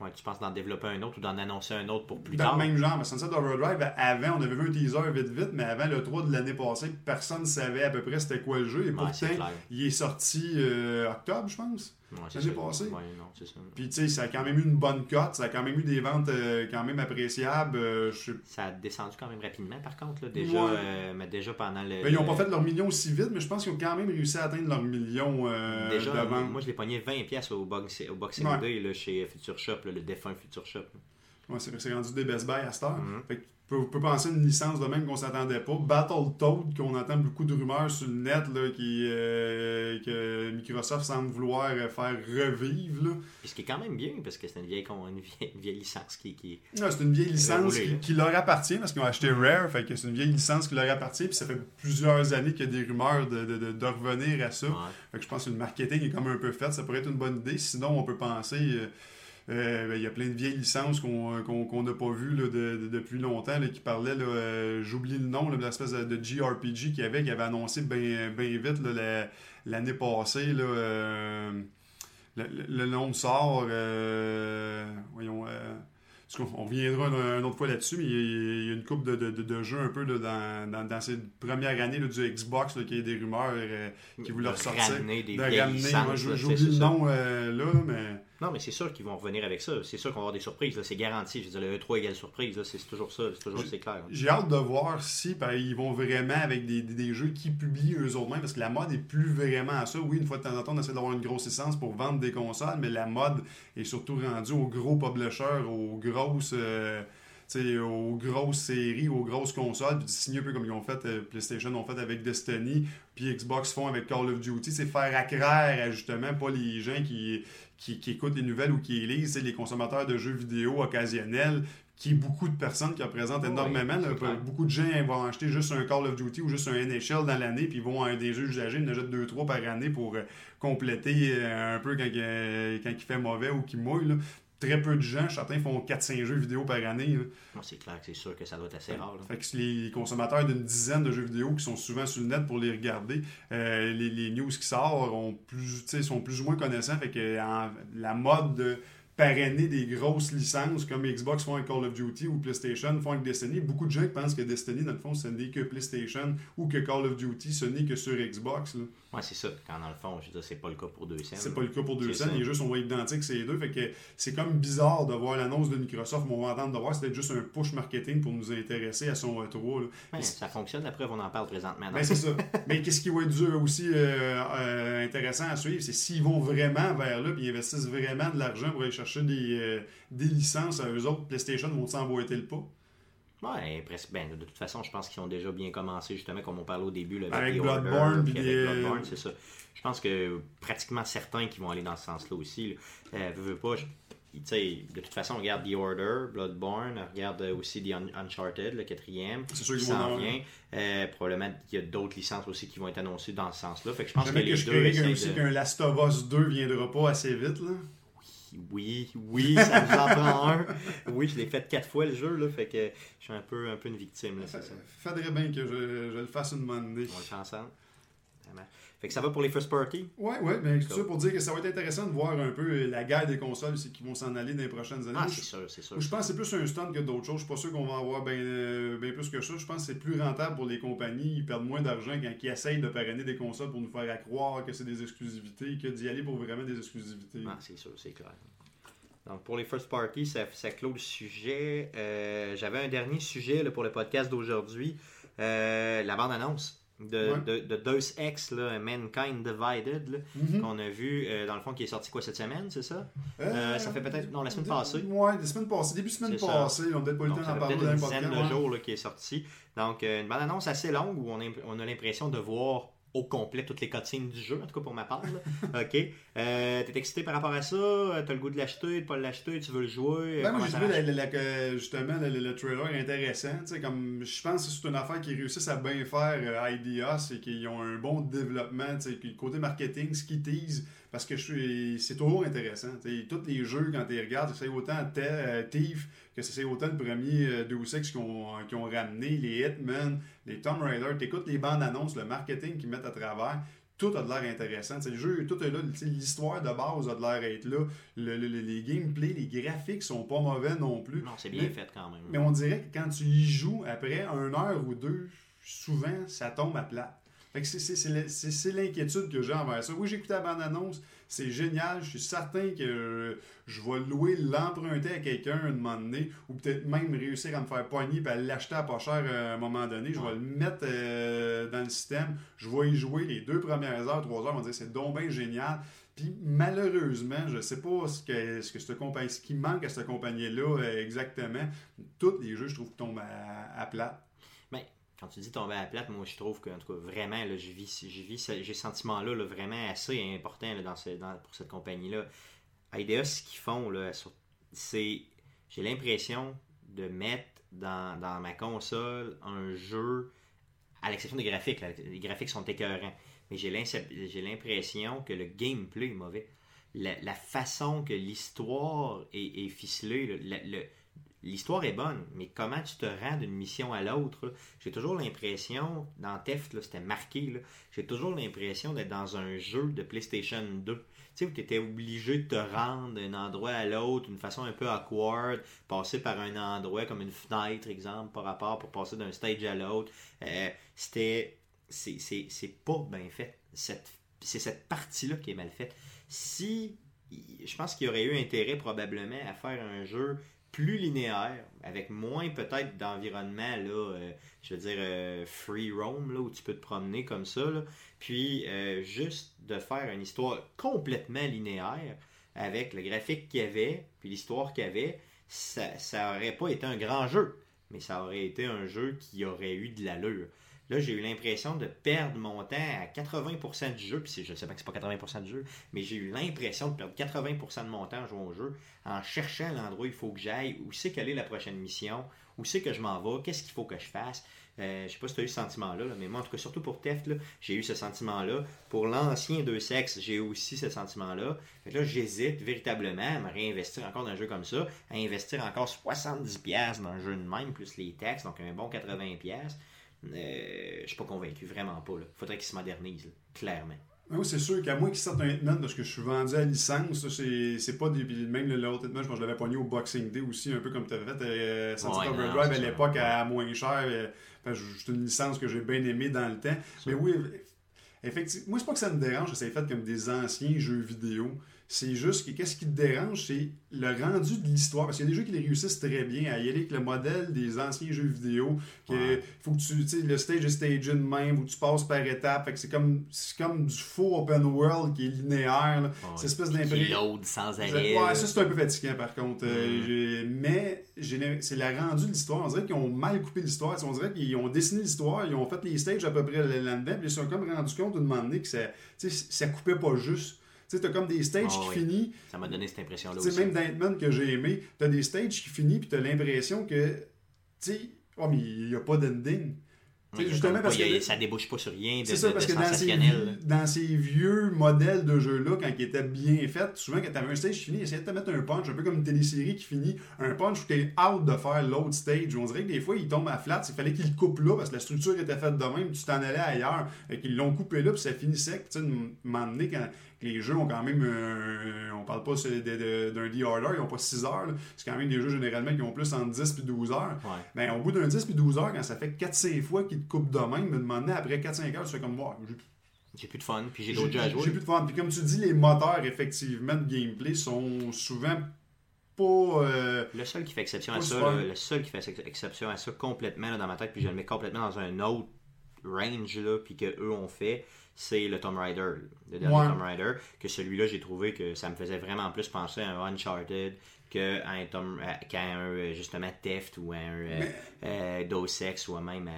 Ouais, tu penses d'en développer un autre ou d'en annoncer un autre pour plus Dans tard? le même genre, mais Sunset Overdrive, avant, on avait vu un teaser vite vite, mais avant le 3 de l'année passée, personne ne savait à peu près c'était quoi le jeu. Et Ouais, pourtant, il est sorti euh, octobre, je pense. L'année ça. passée. Ouais, non, ça. Puis tu sais, ça a quand même eu une bonne cote, ça a quand même eu des ventes euh, quand même appréciables. euh, je Ça a descendu quand même rapidement, par contre. Là, déjà, Ouais. euh, mais déjà pendant le. Ben, ils n'ont pas fait leur million aussi vite, mais je pense qu'ils ont quand même réussi à atteindre leur million Déjà, de ventes. moi je l'ai pogné 20$ piastres au, box, au Boxing Ouais. Day là, chez Future Shop, là, le défunt Future Shop. Ouais, c'est c'est rendu des Best Buy à cette heure. Mhm. Fait que tu peux, peux penser à une licence de même qu'on s'attendait pas. Battletoad, qu'on entend beaucoup de rumeurs sur le net, là, qui, euh, que Microsoft semble vouloir faire revivre. Là. Puis ce qui est quand même bien, parce que c'est une vieille, une vieille, une vieille licence qui, qui c'est une vieille licence qui, leur appartient parce qu'ils ont acheté Rare. Fait que c'est une vieille licence qui leur appartient. Puis ça fait plusieurs années qu'il y a des rumeurs de, de, de- de revenir à ça. Ouais. Fait que je pense que le marketing est comme un peu fait. Ça pourrait être une bonne idée. Sinon, on peut penser. euh, euh, ben, Il y a plein de vieilles licences qu'on euh, n'a pas vues depuis longtemps qui parlaient, euh, j'oublie le nom, de l'espèce de, de JRPG qu'il y avait, qui avait annoncé bien vite l'année passée. Le, le- le nom sort. voyons. On reviendra une, autre fois là-dessus, mais il y a une coupe de, de, de, jeux un peu dans, dans, dans, cette première année du Xbox, qui y a des rumeurs euh, qui voulaient ressortir. Ramener des de ramener, moi j'oublie le nom euh, là, mais... Non, mais c'est sûr qu'ils vont revenir avec ça. C'est sûr qu'on va avoir des surprises. C'est garanti. Je veux dire, le E3 égale surprise. C'est toujours ça. C'est toujours c'est clair. J'ai hâte de voir si ben, ils vont vraiment avec des, des, jeux qui publient eux autres mêmes. Parce que la mode est plus vraiment à ça. Oui, une fois de temps en temps, on essaie d'avoir une grosse essence pour vendre des consoles. Mais la mode est surtout rendue aux gros publishers, aux grosses. Euh, aux grosses séries, aux grosses consoles, puis signer un peu comme ils ont fait, euh, PlayStation ont fait avec Destiny, puis Xbox font avec Call of Duty, c'est faire accraire justement pas les gens qui, qui, écoutent les nouvelles ou qui lisent, les consommateurs de jeux vidéo occasionnels, qui est beaucoup de personnes qui représentent énormément. beaucoup de gens vont acheter juste un Call of Duty ou juste un NHL dans l'année, puis ils vont à des jeux usagés, ils en achètent 2-3 par année pour euh, compléter un peu quand, quand il fait mauvais ou qu'il mouille très peu de gens, certains font 4-5 jeux vidéo par année. C'est clair que c'est sûr que ça doit être assez rare. Fait que les consommateurs d'une dizaine de jeux vidéo qui sont souvent sur le net pour les regarder, euh, les, news qui sortent ont plus, sont plus ou moins connaissants. Fait que la mode de parrainer des grosses licences comme Xbox font avec Call of Duty ou PlayStation font avec Destiny. Beaucoup de gens pensent que Destiny, dans le fond, ce n'est que PlayStation ou que Call of Duty, ce n'est que sur Xbox. Là. Ouais, c'est ça. Quand dans le fond, je veux c'est pas le cas pour deux scènes. C'est pas le cas pour deux scènes. Les jeux sont identiques, ces deux. Fait que c'est comme bizarre de voir l'annonce de Microsoft. Mais on va entendre de voir, c'était juste un push marketing pour nous intéresser à son retour. ça fonctionne. La preuve, on en parle présentement. Ben, c'est ça. Mais qu'est-ce qui va être dur aussi euh, euh, intéressant à suivre, c'est s'ils vont vraiment vers là, puis ils investissent vraiment de l'argent pour aller chercher des, euh, des licences à eux autres. PlayStation vont s'emboîter le pas. Ouais, presque. Ben, de toute façon, je pense qu'ils ont déjà bien commencé, justement, comme on parlait au début. Là, avec, Bloodborne. Bloodborne, c'est ça. Je pense que pratiquement certains qui vont aller dans ce sens-là aussi. Euh, veux, pas, de toute façon, on regarde The Order, Bloodborne, on regarde aussi The Uncharted, le quatrième. C'est sûr qu'ils vont vient. Euh, probablement, il y a d'autres licences aussi qui vont être annoncées dans ce sens-là. Fait que je pense que, les je deux. aussi qu'un Last of Us 2 viendra pas assez vite, là oui, oui, ça nous en prend un. Oui, je l'ai fait quatre fois le jeu, là, fait que je suis un peu, un peu une victime. Là, ça. Faudrait bien que je, je, le fasse une bonne On le fait ensemble. Fait que ça va pour les first party? Oui, oui, mais tout ça pour dire que ça va être intéressant de voir un peu la guerre des consoles qui vont s'en aller dans les prochaines années. Ah, c'est sûr, c'est sûr. Je pense que c'est plus un stunt que d'autres choses. Je suis pas sûr qu'on va avoir bien plus que ça. Je pense que c'est plus rentable pour les compagnies. Ils perdent moins d'argent quand ils essayent de parrainer des consoles pour nous faire croire que c'est des exclusivités que d'y aller pour vraiment des exclusivités. Ah, c'est sûr, c'est clair. Donc, pour les first parties, ça, ça clôt le sujet. Euh, j'avais un dernier sujet pour le podcast d'aujourd'hui. Euh, la bande-annonce de, de, de, Deus Ex, là, Mankind Divided, mm-hmm. qu'on a vu, euh, dans le fond, qui est sorti quoi cette semaine, c'est ça? Ça fait peut-être. Non, la semaine passée. Ouais, la semaine passée, début de semaine passée. On n'a peut-être pas eu le temps d'en parler dans une dizaine de jours qui est sorti. Donc, une bande-annonce assez longue où on a, on a l'impression de voir au complet toutes les cutscenes du jeu, en tout cas pour ma part. <laughs> ok. Euh, T'es excité par rapport à ça? T'as le goût de l'acheter, de pas l'acheter? Tu veux le jouer? Ben, Moi, j'ai trouvé justement le, trailer intéressant. Comme, je pense que c'est une affaire qui réussissent à bien faire euh, IDEA, c'est qu'ils ont un bon développement. Côté marketing, ce qu'ils teasent, parce que c'est toujours intéressant. tous les jeux, quand tu les regardes, c'est autant euh, Thief que c'est autant le premier euh, Deus Ex qui ont, qui ont ramené, les Hitman, les Tomb Raider. Tu écoutes les bandes annonces, le marketing qu'ils mettent à travers tout a de l'air intéressant. le jeu, tout est là. L'histoire de base a de l'air être là. les gameplays, les graphiques sont pas mauvais non plus. Non, c'est bien fait quand même. Mais on dirait que quand tu y joues, après une heure ou deux, souvent, ça tombe à plat. c'est l'inquiétude que j'ai envers ça. Oui, j'ai écouté la bande-annonce. C'est génial. Je suis certain que je vais louer, l'emprunter à quelqu'un un moment donné, ou peut-être même réussir à me faire poigner et à l'acheter à pas cher à un moment donné. Je vais le mettre euh, dans le système. Je vais y jouer les deux premières heures, trois heures. On va dire c'est donc bien génial. Puis malheureusement, je ne sais pas ce que, ce que cette compagnie, ce qui manque à cette compagnie-là euh, exactement. Tous les jeux, je trouve, tombent à, à plat quand tu dis tomber à la plate, moi je trouve que tout cas, vraiment, je vis, j'ai ce sentiment-là vraiment assez important dans pour cette compagnie-là. IDEA, ce qu'ils font, c'est j'ai l'impression de mettre dans, ma console un jeu, à l'exception des graphiques. les graphiques sont écœurants. Mais j'ai l'impression que le gameplay est mauvais. La, façon que l'histoire est, ficelée, l'histoire est bonne, mais comment tu te rends d'une mission à l'autre, j'ai toujours l'impression, dans Theft, c'était marqué, j'ai toujours l'impression d'être dans un jeu de PlayStation 2. Tu sais, où tu étais obligé de te rendre d'un endroit à l'autre d'une façon un peu awkward, passer par un endroit comme une fenêtre, exemple, par rapport pour passer d'un stage à l'autre. Euh, c'était. C'est pas bien fait. C'est cette partie-là qui est mal faite. Si. Je pense qu'il y aurait eu intérêt probablement à faire un jeu plus linéaire, avec moins peut-être d'environnement, là, euh, je veux dire, euh, free roam, là, où tu peux te promener comme ça, puis euh, juste de faire une histoire complètement linéaire, avec le graphique qu'il y avait, puis l'histoire qu'il y avait, ça, ça aurait pas été un grand jeu, mais ça aurait été un jeu qui aurait eu de l'allure. Là, j'ai eu l'impression de perdre mon temps à 80% du jeu. Puis je sais pas que c'est pas 80% du jeu, mais j'ai eu l'impression de perdre 80% de mon temps en jouant au jeu, en cherchant l'endroit où il faut que j'aille, où c'est quelle est la prochaine mission, où c'est que je m'en vais, qu'est-ce qu'il faut que je fasse. Euh, je sais pas si tu as eu ce sentiment-là, mais moi, en tout cas, surtout pour Theft, j'ai eu ce sentiment-là. Pour l'ancien Deux Sexes, j'ai aussi ce sentiment-là. Fait là, j'hésite véritablement à me réinvestir encore dans un jeu comme ça, à investir encore 70$ dans un jeu de même, plus les taxes, donc un bon 80$. Euh, je suis pas convaincu, vraiment pas. Il faudrait qu'il se modernise, clairement. Oui, c'est sûr qu'à moins qu'il sorte un Hitman, parce que je suis vendu à licence, c'est pas des. Même l'autre Hitman, je, je l'avais pogné au Boxing Day aussi, un peu comme tu avais fait. Euh, Sunset Overdrive à l'époque à moins cher. Euh, c'est une licence que j'ai bien aimée dans le temps. Mais oui, effectivement, moi, c'est pas que ça me dérange, c'est fait comme des anciens jeux vidéo. C'est juste que qu'est-ce qui te dérange, c'est le rendu de l'histoire. Parce qu'il y a des jeux qui les réussissent très bien à y aller avec le modèle des anciens jeux vidéo. Que faut que tu, sais, le stage est stagé de même, où tu passes par étapes. Fait que c'est comme, comme du faux open world qui est linéaire. C'est espèce d'impression. sans arrêt. Ouais, ça c'est un peu fatigant par contre. Euh, mm. mais c'est le rendu de l'histoire. On dirait qu'ils ont mal coupé l'histoire. On dirait qu'ils ont dessiné l'histoire, ils ont fait les stages à peu près là-dedans, puis ils se sont comme rendu compte d'une moment donné que ça, ça coupait pas juste. Tu sais, t'as comme des stages ah qui finissent. Ça m'a donné cette impression-là aussi. Même dans que j'ai aimé, t'as des stages qui finissent, puis t'as l'impression que, tu sais, oh, mais il n'y a pas d'ending justement parce que ça débouche pas sur rien de, C'est ça, parce que dans ces, dans ces, vieux modèles de jeux-là, quand ils étaient bien faits, souvent quand tu avais un stage fini, ils essayaient de te mettre un punch, un peu comme une télésérie qui finit, un punch où tu es out de faire l'autre stage. On dirait que des fois, ils tombent à flat, il fallait qu'ils le coupent là, parce que la structure était faite de même, tu t'en allais ailleurs. et qu'ils l'ont coupé là, puis ça finissait. Tu sais, donné, quand les jeux ont quand même, euh, on parle pas d'un D-Order, ils n'ont pas 6 heures, c'est quand même des jeux généralement qui ont plus entre 10 et 12 heures. Mais ben, au bout d'un 10 et 12 heures, quand ça fait 4-5 fois qu'ils te coupent de même, me demander après 4-5 heures, tu fais comme moi. j'ai plus de fun, puis j'ai d'autres jeux à jouer. J'ai plus de fun. Puis comme tu dis, les moteurs, effectivement, de gameplay sont souvent pas. Euh, le seul qui fait exception à ça, le seul qui fait exception à ça complètement dans ma tête, puis je le mets complètement dans un autre range, là, puis qu'eux ont fait, c'est le Tomb Raider, le dernier Tomb Raider, que celui-là, j'ai trouvé que ça me faisait vraiment plus penser à un Uncharted qu'à un, Tom, un euh, justement Theft ou un euh, euh Ex ou même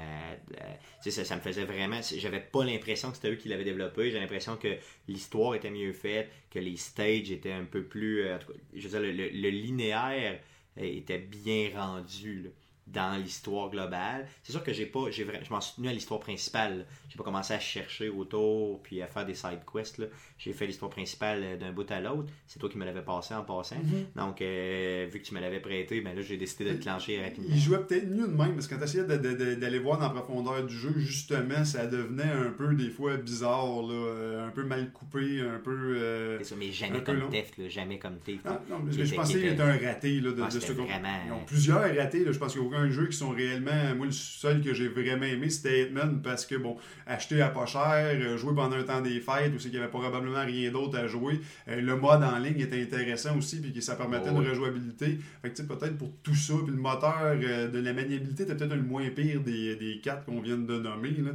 ça, ça me faisait vraiment j'avais pas l'impression que c'était eux qui l'avaient développé. J'ai l'impression que l'histoire était mieux faite que les stages étaient un peu plus euh, je veux dire le, le linéaire était bien rendu là dans l'histoire globale. C'est sûr que j'ai pas, j'ai, je m'en suis tenu à l'histoire principale. J'ai pas commencé à chercher autour puis à faire des side quests. J'ai fait l'histoire principale euh, d'un bout à l'autre. C'est toi qui me l'avais passé en passant. Mm-hmm. Donc, euh, vu que tu me l'avais prêté, ben là, j'ai décidé de te clencher rapidement. Il jouait peut-être mieux de même parce que quand tu essayais d'aller voir dans la profondeur du jeu, justement, ça devenait un peu des fois bizarre, là, euh, un peu mal coupé, un peu. c'est ça, mais jamais comme Theft, jamais comme Theft. Ah, non, mais je pensais qu'il était un raté là, de, ah, ce vraiment... Ils ont plusieurs ratés. Là, je pense qu'il y a aucun jeu qui sont réellement. Moi, le seul que j'ai vraiment aimé, c'était Hitman parce que, bon, acheter à pas cher, euh, jouer pendant un temps des fêtes, ou c'est qu'il n'y avait probablement rien d'autre à jouer. Euh, le mode en ligne était intéressant aussi, puis que ça permettait oh, une rejouabilité. Fait que, peut-être pour tout ça, puis le moteur euh, de la maniabilité était peut-être le moins pire des, des quatre qu'on vient de nommer. Là.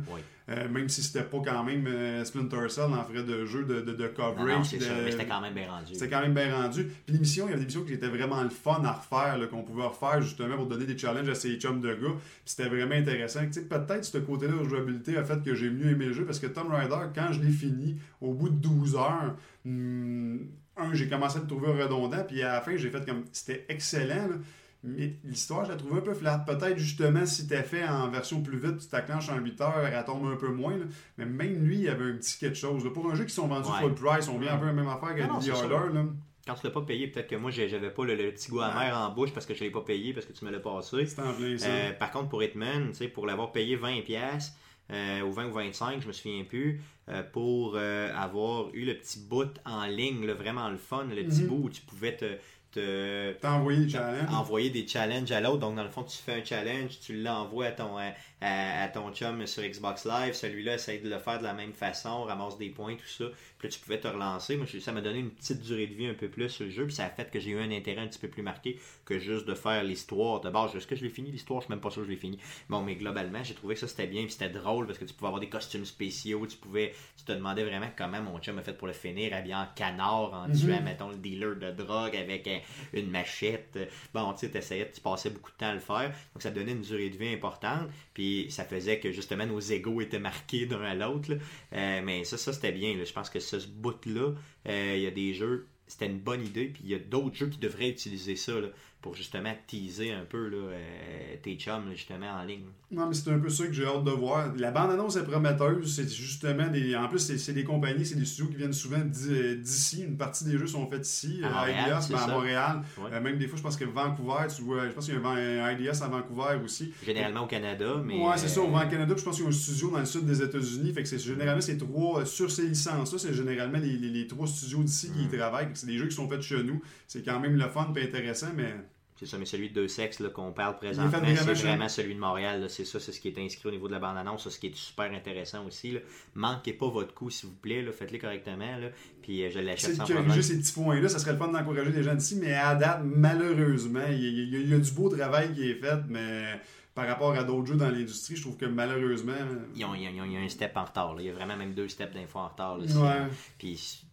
Euh, même si c'était pas quand même euh, Splinter Cell en frais de jeu de, de, de coverage. c'était quand même bien rendu. C'était quand même bien rendu. Puis l'émission, il y avait des missions qui étaient vraiment le fun à refaire, qu'on pouvait refaire justement pour donner des challenges à ces chums de gars. Puis c'était vraiment intéressant. Peut-être ce côté-là de jouabilité a fait que j'ai mieux aimé le jeu parce que Tomb Raider, quand je l'ai fini, au bout de 12 heures, hmm, un, j'ai commencé à le trouver redondant, puis à la fin, j'ai fait comme. C'était excellent. Là. Mais l'histoire, je la trouve un peu flat. Peut-être justement si t'as fait en version plus vite, tu t'acclenches en 8 heures, elle tombe un peu moins. Mais même lui, il y avait un petit quelque chose. Pour un jeu qui sont vendus full price, on vient un peu la même affaire qu'à The Order. quand tu l'as pas payé, peut-être que moi, j'avais pas le, petit goût amer en bouche parce que je l'ai pas payé, parce que tu me l'as passé. C'est en plein ça. Euh, par contre, pour Hitman, pour l'avoir payé 20$, euh, ou 20 ou 25, je me souviens plus, euh, pour euh, avoir eu le petit bout en ligne, là, vraiment le fun, le petit Mhm. bout où tu pouvais te, te- T'as envoyé le challenge. envoyer des challenges à l'autre. Donc, dans le fond, tu fais un challenge, tu l'envoies à ton, à, ton chum sur Xbox Live. Celui-là, essaye de le faire de la même façon, ramasse des points, tout ça. Puis là, tu pouvais te relancer. Moi, ça m'a donné une petite durée de vie un peu plus sur le jeu. Puis ça a fait que j'ai eu un intérêt un petit peu plus marqué que juste de faire l'histoire. De base, est-ce que je l'ai fini l'histoire? Je suis même pas sûr que je l'ai fini. Bon, mais globalement, j'ai trouvé que ça c'était bien. Puis c'était drôle parce que tu pouvais avoir des costumes spéciaux. Tu pouvais. Tu te demandais vraiment comment mon chum a fait pour le finir, habillé en canard, en Mhm. tuant, mettons, le dealer de drogue avec un- <laughs> une machette. Bon, tu sais, t'essayais, tu passais beaucoup de temps à le faire. Donc, ça donnait une durée de vie importante. Puis, ça faisait que, justement, nos égaux étaient marqués d'un à l'autre. Euh, mais ça, ça c'était bien. Je pense que ce bout-là, euh, il y a des jeux, c'était une bonne idée. Puis, il y a d'autres jeux qui devraient utiliser ça là, pour, justement, teaser un peu là, euh, tes chums, là, justement, en ligne. Non, mais c'est un peu ça que j'ai hâte de voir. La bande-annonce est prometteuse. C'est justement des. En plus, c'est des compagnies, c'est des studios qui viennent souvent d'i- d'ici. Une partie des jeux sont faits ici. À Euh, IDS, ben, à. Montréal. Ouais. Euh, même des fois, je pense que Vancouver, tu vois. Je pense qu'il y a un, IDS à Vancouver aussi. Généralement au Canada, mais. ouais, c'est ça. Au euh, Canada, puis je pense qu'il y a un studio dans le sud des États-Unis. Fait que c'est généralement ces trois. Sur ces licences-là, c'est généralement les, les- les trois studios d'ici qui y Mm. travaillent. C'est des jeux qui sont faits chez nous. C'est quand même le fun et intéressant, mais. C'est ça, mais celui de deux sexes là, qu'on parle présentement, c'est vraiment celui de Montréal. C'est ça, c'est ce qui est inscrit au niveau de la bande-annonce, ce qui est super intéressant aussi. Là. Manquez pas votre coup, s'il vous plaît. Faites-le correctement. Là. Puis euh, je l'achète sans corriger problème. ces petits points-là, ça serait le fun d'encourager les gens d'ici, mais à date, malheureusement, il y, a- il y du beau travail qui est fait, mais par rapport à d'autres jeux dans l'industrie, je trouve que malheureusement. Il y a un step en retard. là. Il y a vraiment même deux steps d'info en retard. Ouais. Puis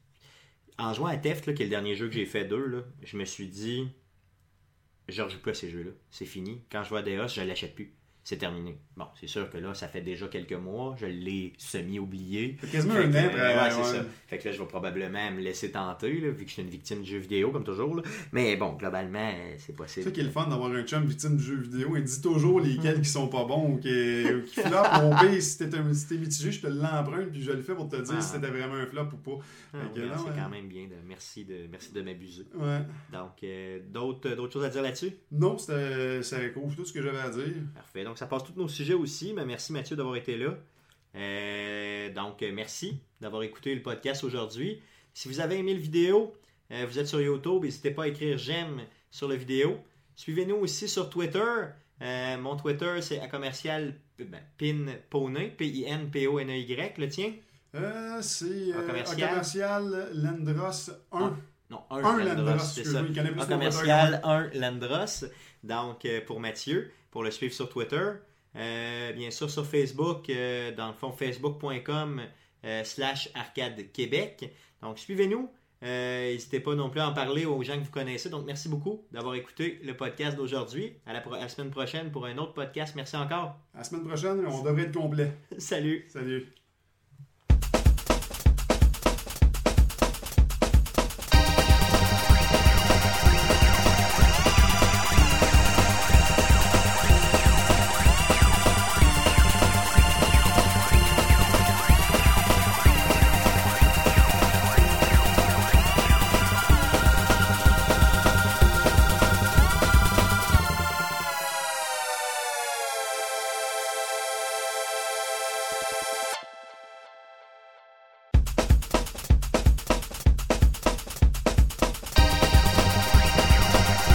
en jouant à Theft, là, qui est le dernier jeu que j'ai fait d'eux, je me suis dit, je ne rejoue plus à ces jeux-là. C'est fini. Quand je vois Deos, je ne l'achète plus. C'est terminé. Bon, c'est sûr que là, ça fait déjà quelques mois. Je l'ai semi-oublié. C'est quasiment un an, euh, ouais, c'est ouais. ça. Fait que là, je vais probablement me laisser tenter, là, vu que je suis une victime de jeux vidéo, comme toujours. là. Mais bon, globalement, c'est C'est possible. ça qui est le fun d'avoir un chum victime de jeux vidéo. Il dit toujours lesquels qui sont pas bons ou qui, ou qui flopent. Mon pire, si t'es mitigé, je te l'emprunte puis je le fais pour te dire Ah. si c'était vraiment un flop ou pas. Ah, c'est ouais. quand même bien. De, merci de, merci de m'abuser. Ouais. Donc, euh, d'autres, d'autres choses à dire là-dessus? Non, ça couvre tout ce que j'avais à dire. Parfait. Donc, ça passe tous nos sujets aussi. Mais merci Mathieu d'avoir été là. Euh, donc, euh, merci d'avoir écouté le podcast aujourd'hui. Si vous avez aimé le vidéo, euh, vous êtes sur YouTube, n'hésitez pas à écrire j'aime sur la vidéo. Suivez-nous aussi sur Twitter. Euh, mon Twitter, c'est à commercial ben, pinpone, P-I-N-P-O-N-E-Y. Le tien? C'est commercial? commercial Landros 1. Non, un, Un Landros, Landros, c'est ça. En commercial 1 Landros. Donc, pour Mathieu, pour le suivre sur Twitter. Euh, bien sûr, sur Facebook, euh, dans le fond, facebook.com euh, slash arcade Québec. Donc, suivez-nous. N'hésitez pas non plus à en parler aux gens que vous connaissez. Donc, merci beaucoup d'avoir écouté le podcast d'aujourd'hui. À à la semaine prochaine pour un autre podcast. Merci encore. À la semaine prochaine, on devrait être complet. <laughs> Salut. Salut.